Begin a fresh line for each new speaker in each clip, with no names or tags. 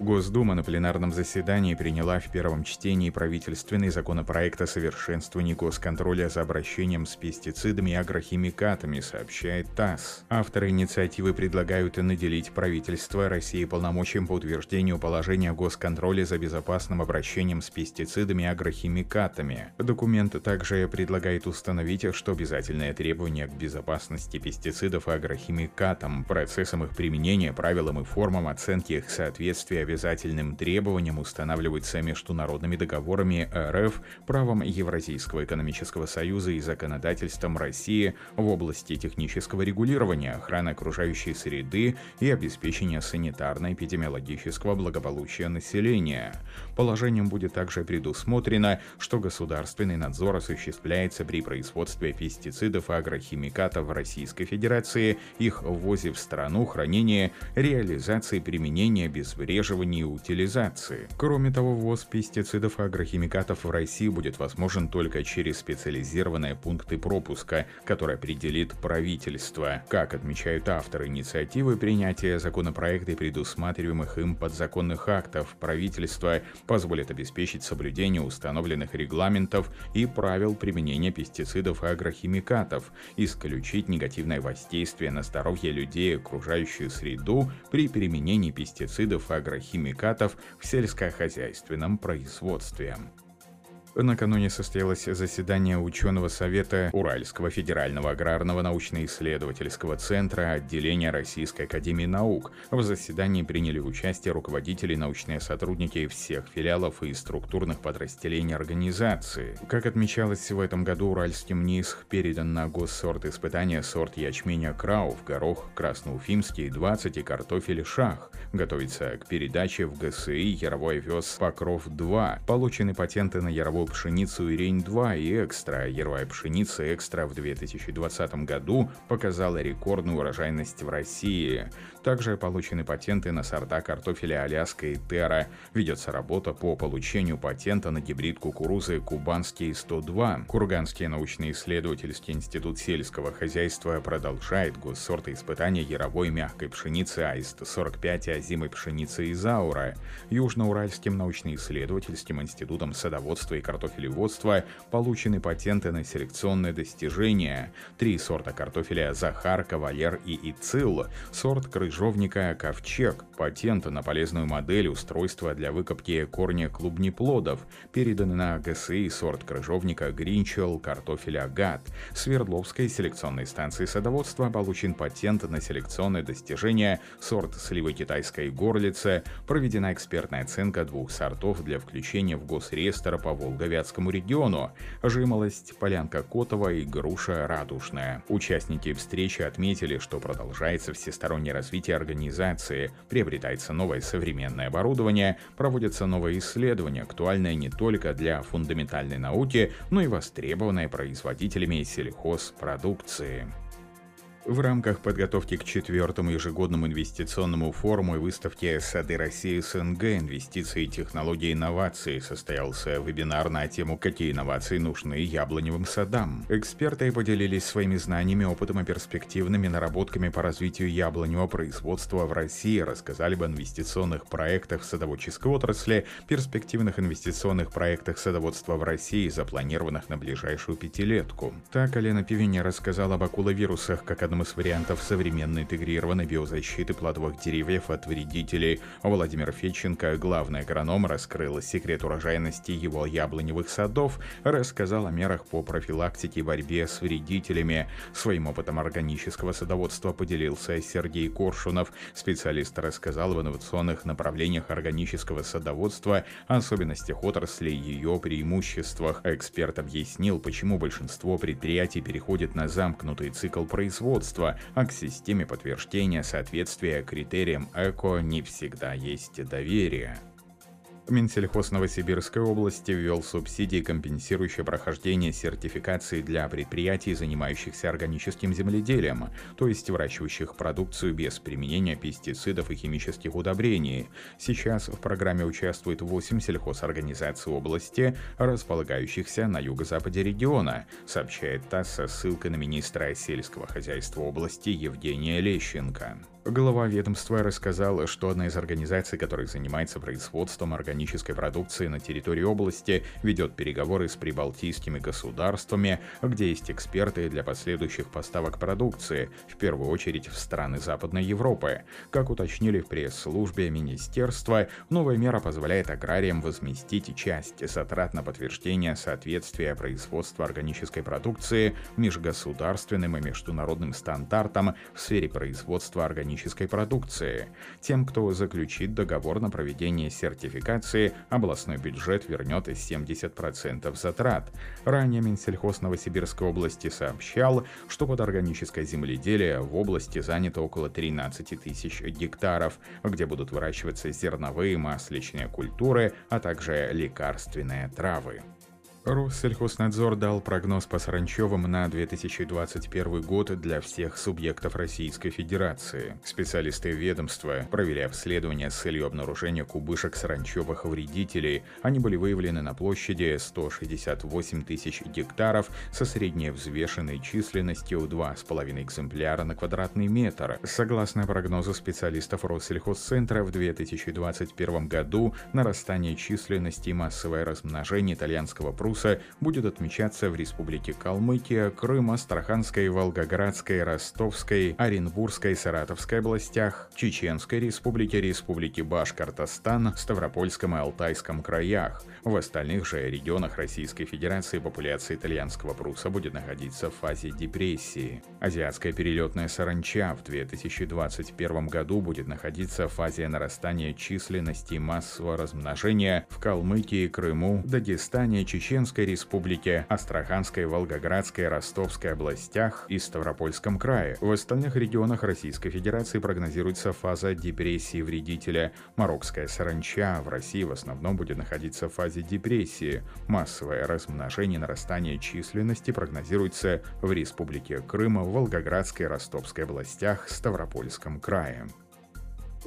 Госдума на пленарном заседании приняла в первом чтении правительственный законопроект о совершенствовании госконтроля за обращением с пестицидами и агрохимикатами, сообщает ТАСС. Авторы инициативы предлагают наделить правительство России полномочием по утверждению положения о госконтроле за безопасным обращением с пестицидами и агрохимикатами. Документ также предлагает установить, что обязательное требование к безопасности пестицидов и агрохимикатам, процессам их применения, правилам и формам оценки их соответствия обязательным требованиям устанавливается международными договорами РФ, правом Евразийского экономического союза и законодательством России в области технического регулирования, охраны окружающей среды и обеспечения санитарно-эпидемиологического благополучия населения. Положением будет также предусмотрено, что государственный надзор осуществляется при производстве пестицидов и агрохимикатов в Российской Федерации, их ввозе в страну, хранении, реализации применения, обезвреживания обслуживании и утилизации. Кроме того, ввоз пестицидов и агрохимикатов в России будет возможен только через специализированные пункты пропуска, которые определит правительство. Как отмечают авторы инициативы, принятие законопроекта и предусматриваемых им подзаконных актов правительства позволит обеспечить соблюдение установленных регламентов и правил применения пестицидов и агрохимикатов, исключить негативное воздействие на здоровье людей и окружающую среду при применении пестицидов и агрохимикатов химикатов в сельскохозяйственном производстве. Накануне состоялось заседание ученого совета Уральского федерального аграрного научно-исследовательского центра отделения Российской академии наук. В заседании приняли участие руководители, научные сотрудники всех филиалов и структурных подразделений организации. Как отмечалось в этом году, Уральским НИСХ передан на госсорт испытания сорт ячменя Крауф, горох красноуфимский 20 и картофель Шах. Готовится к передаче в ГСИ Яровой овес Покров-2. Получены патенты на яровую пшеницу Ирень-2 и Экстра. Яровая пшеница Экстра в 2020 году показала рекордную урожайность в России. Также получены патенты на сорта картофеля Аляска и Терра. Ведется работа по получению патента на гибрид кукурузы Кубанский 102. Курганский научно-исследовательский институт сельского хозяйства продолжает госсорты испытания яровой мягкой пшеницы АИСТ-45 и озимой пшеницы Изаура. Южноуральским научно-исследовательским институтом садоводства и картофелеводства получены патенты на селекционные достижения. Три сорта картофеля Захар, Кавалер и Ицил, сорт крыжовника Ковчег, патент на полезную модель устройства для выкопки корня клубнеплодов, переданы на ГСИ сорт крыжовника Гринчел, картофеля Гад. Свердловской селекционной станции садоводства получен патент на селекционное достижение сорт сливы китайской горлицы, проведена экспертная оценка двух сортов для включения в госреестр по Волге Волговятскому региону, жимолость, полянка Котова и груша радужная. Участники встречи отметили, что продолжается всестороннее развитие организации, приобретается новое современное оборудование, проводятся новые исследования, актуальные не только для фундаментальной науки, но и востребованные производителями сельхозпродукции. В рамках подготовки к четвертому ежегодному инвестиционному форуму и выставке «Сады России СНГ. Инвестиции, технологии, инновации» состоялся вебинар на тему «Какие инновации нужны яблоневым садам?». Эксперты поделились своими знаниями, опытом и перспективными наработками по развитию яблоневого производства в России, рассказали об инвестиционных проектах в садоводческой отрасли, перспективных инвестиционных проектах садоводства в России, запланированных на ближайшую пятилетку. Так Алена Пивиня рассказала об акуловирусах как одном одном из вариантов современной интегрированной биозащиты плодовых деревьев от вредителей. Владимир Федченко, главный агроном, раскрыл секрет урожайности его яблоневых садов, рассказал о мерах по профилактике и борьбе с вредителями. Своим опытом органического садоводства поделился Сергей Коршунов. Специалист рассказал об инновационных направлениях органического садоводства, особенностях отрасли и ее преимуществах. Эксперт объяснил, почему большинство предприятий переходит на замкнутый цикл производства производства, а к системе подтверждения соответствия критериям ЭКО не всегда есть доверие. Минсельхоз Новосибирской области ввел субсидии, компенсирующие прохождение сертификации для предприятий, занимающихся органическим земледелием, то есть выращивающих продукцию без применения пестицидов и химических удобрений. Сейчас в программе участвует 8 сельхозорганизаций области, располагающихся на юго-западе региона, сообщает ТАСС со ссылкой на министра сельского хозяйства области Евгения Лещенко. Глава ведомства рассказал, что одна из организаций, которая занимается производством органической продукции на территории области, ведет переговоры с прибалтийскими государствами, где есть эксперты для последующих поставок продукции, в первую очередь в страны Западной Европы. Как уточнили в пресс-службе министерства, новая мера позволяет аграриям возместить часть затрат на подтверждение соответствия производства органической продукции межгосударственным и международным стандартам в сфере производства органической органической продукции. Тем, кто заключит договор на проведение сертификации, областной бюджет вернет 70% затрат. Ранее Минсельхоз Новосибирской области сообщал, что под органическое земледелие в области занято около 13 тысяч гектаров, где будут выращиваться зерновые масличные культуры, а также лекарственные травы. Россельхознадзор дал прогноз по Саранчевым на 2021 год для всех субъектов Российской Федерации. Специалисты ведомства провели обследование с целью обнаружения кубышек саранчевых вредителей. Они были выявлены на площади 168 тысяч гектаров со средней взвешенной численностью 2,5 экземпляра на квадратный метр. Согласно прогнозу специалистов Россельхозцентра, в 2021 году нарастание численности и массовое размножение итальянского пруса Беларуса будет отмечаться в Республике Калмыкия, Крым, Астраханской, Волгоградской, Ростовской, Оренбургской, Саратовской областях, Чеченской Республике, Республике Башкортостан, Ставропольском и Алтайском краях. В остальных же регионах Российской Федерации популяция итальянского пруса будет находиться в фазе депрессии. Азиатская перелетная саранча в 2021 году будет находиться в фазе нарастания численности массового размножения в Калмыкии, Крыму, Дагестане, Чеченской Чеченской Республике, Астраханской, Волгоградской, Ростовской областях и Ставропольском крае. В остальных регионах Российской Федерации прогнозируется фаза депрессии вредителя. Марокская саранча в России в основном будет находиться в фазе депрессии. Массовое размножение нарастание численности прогнозируется в Республике Крым, Волгоградской, Ростовской областях, Ставропольском крае.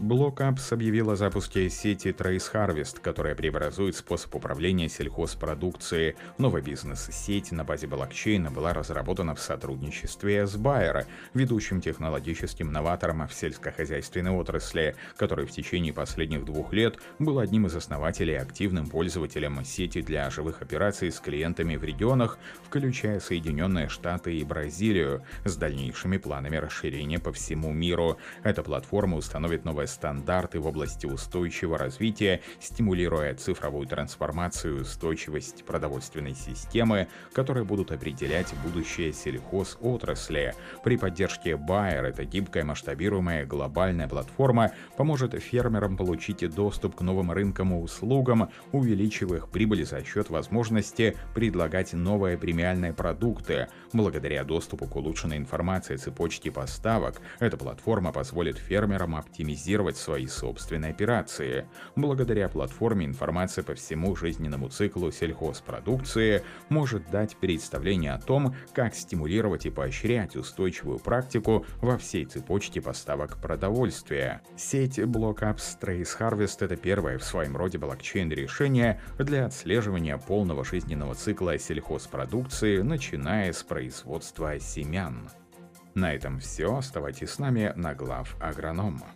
BlockApps объявил о запуске сети Trace Harvest, которая преобразует способ управления сельхозпродукцией. Новая бизнес-сеть на базе блокчейна была разработана в сотрудничестве с Bayer, ведущим технологическим новатором в сельскохозяйственной отрасли, который в течение последних двух лет был одним из основателей и активным пользователем сети для живых операций с клиентами в регионах, включая Соединенные Штаты и Бразилию, с дальнейшими планами расширения по всему миру. Эта платформа установит новое стандарты в области устойчивого развития, стимулируя цифровую трансформацию и устойчивость продовольственной системы, которые будут определять будущее сельхозотрасли. При поддержке Bayer эта гибкая масштабируемая глобальная платформа поможет фермерам получить доступ к новым рынкам и услугам, увеличив их прибыль за счет возможности предлагать новые премиальные продукты. Благодаря доступу к улучшенной информации цепочки поставок, эта платформа позволит фермерам оптимизировать планировать свои собственные операции. Благодаря платформе информация по всему жизненному циклу сельхозпродукции может дать представление о том, как стимулировать и поощрять устойчивую практику во всей цепочке поставок продовольствия. Сеть BlockUps Trace Harvest — это первое в своем роде блокчейн-решение для отслеживания полного жизненного цикла сельхозпродукции, начиная с производства семян. На этом все. Оставайтесь с нами на глав агронома.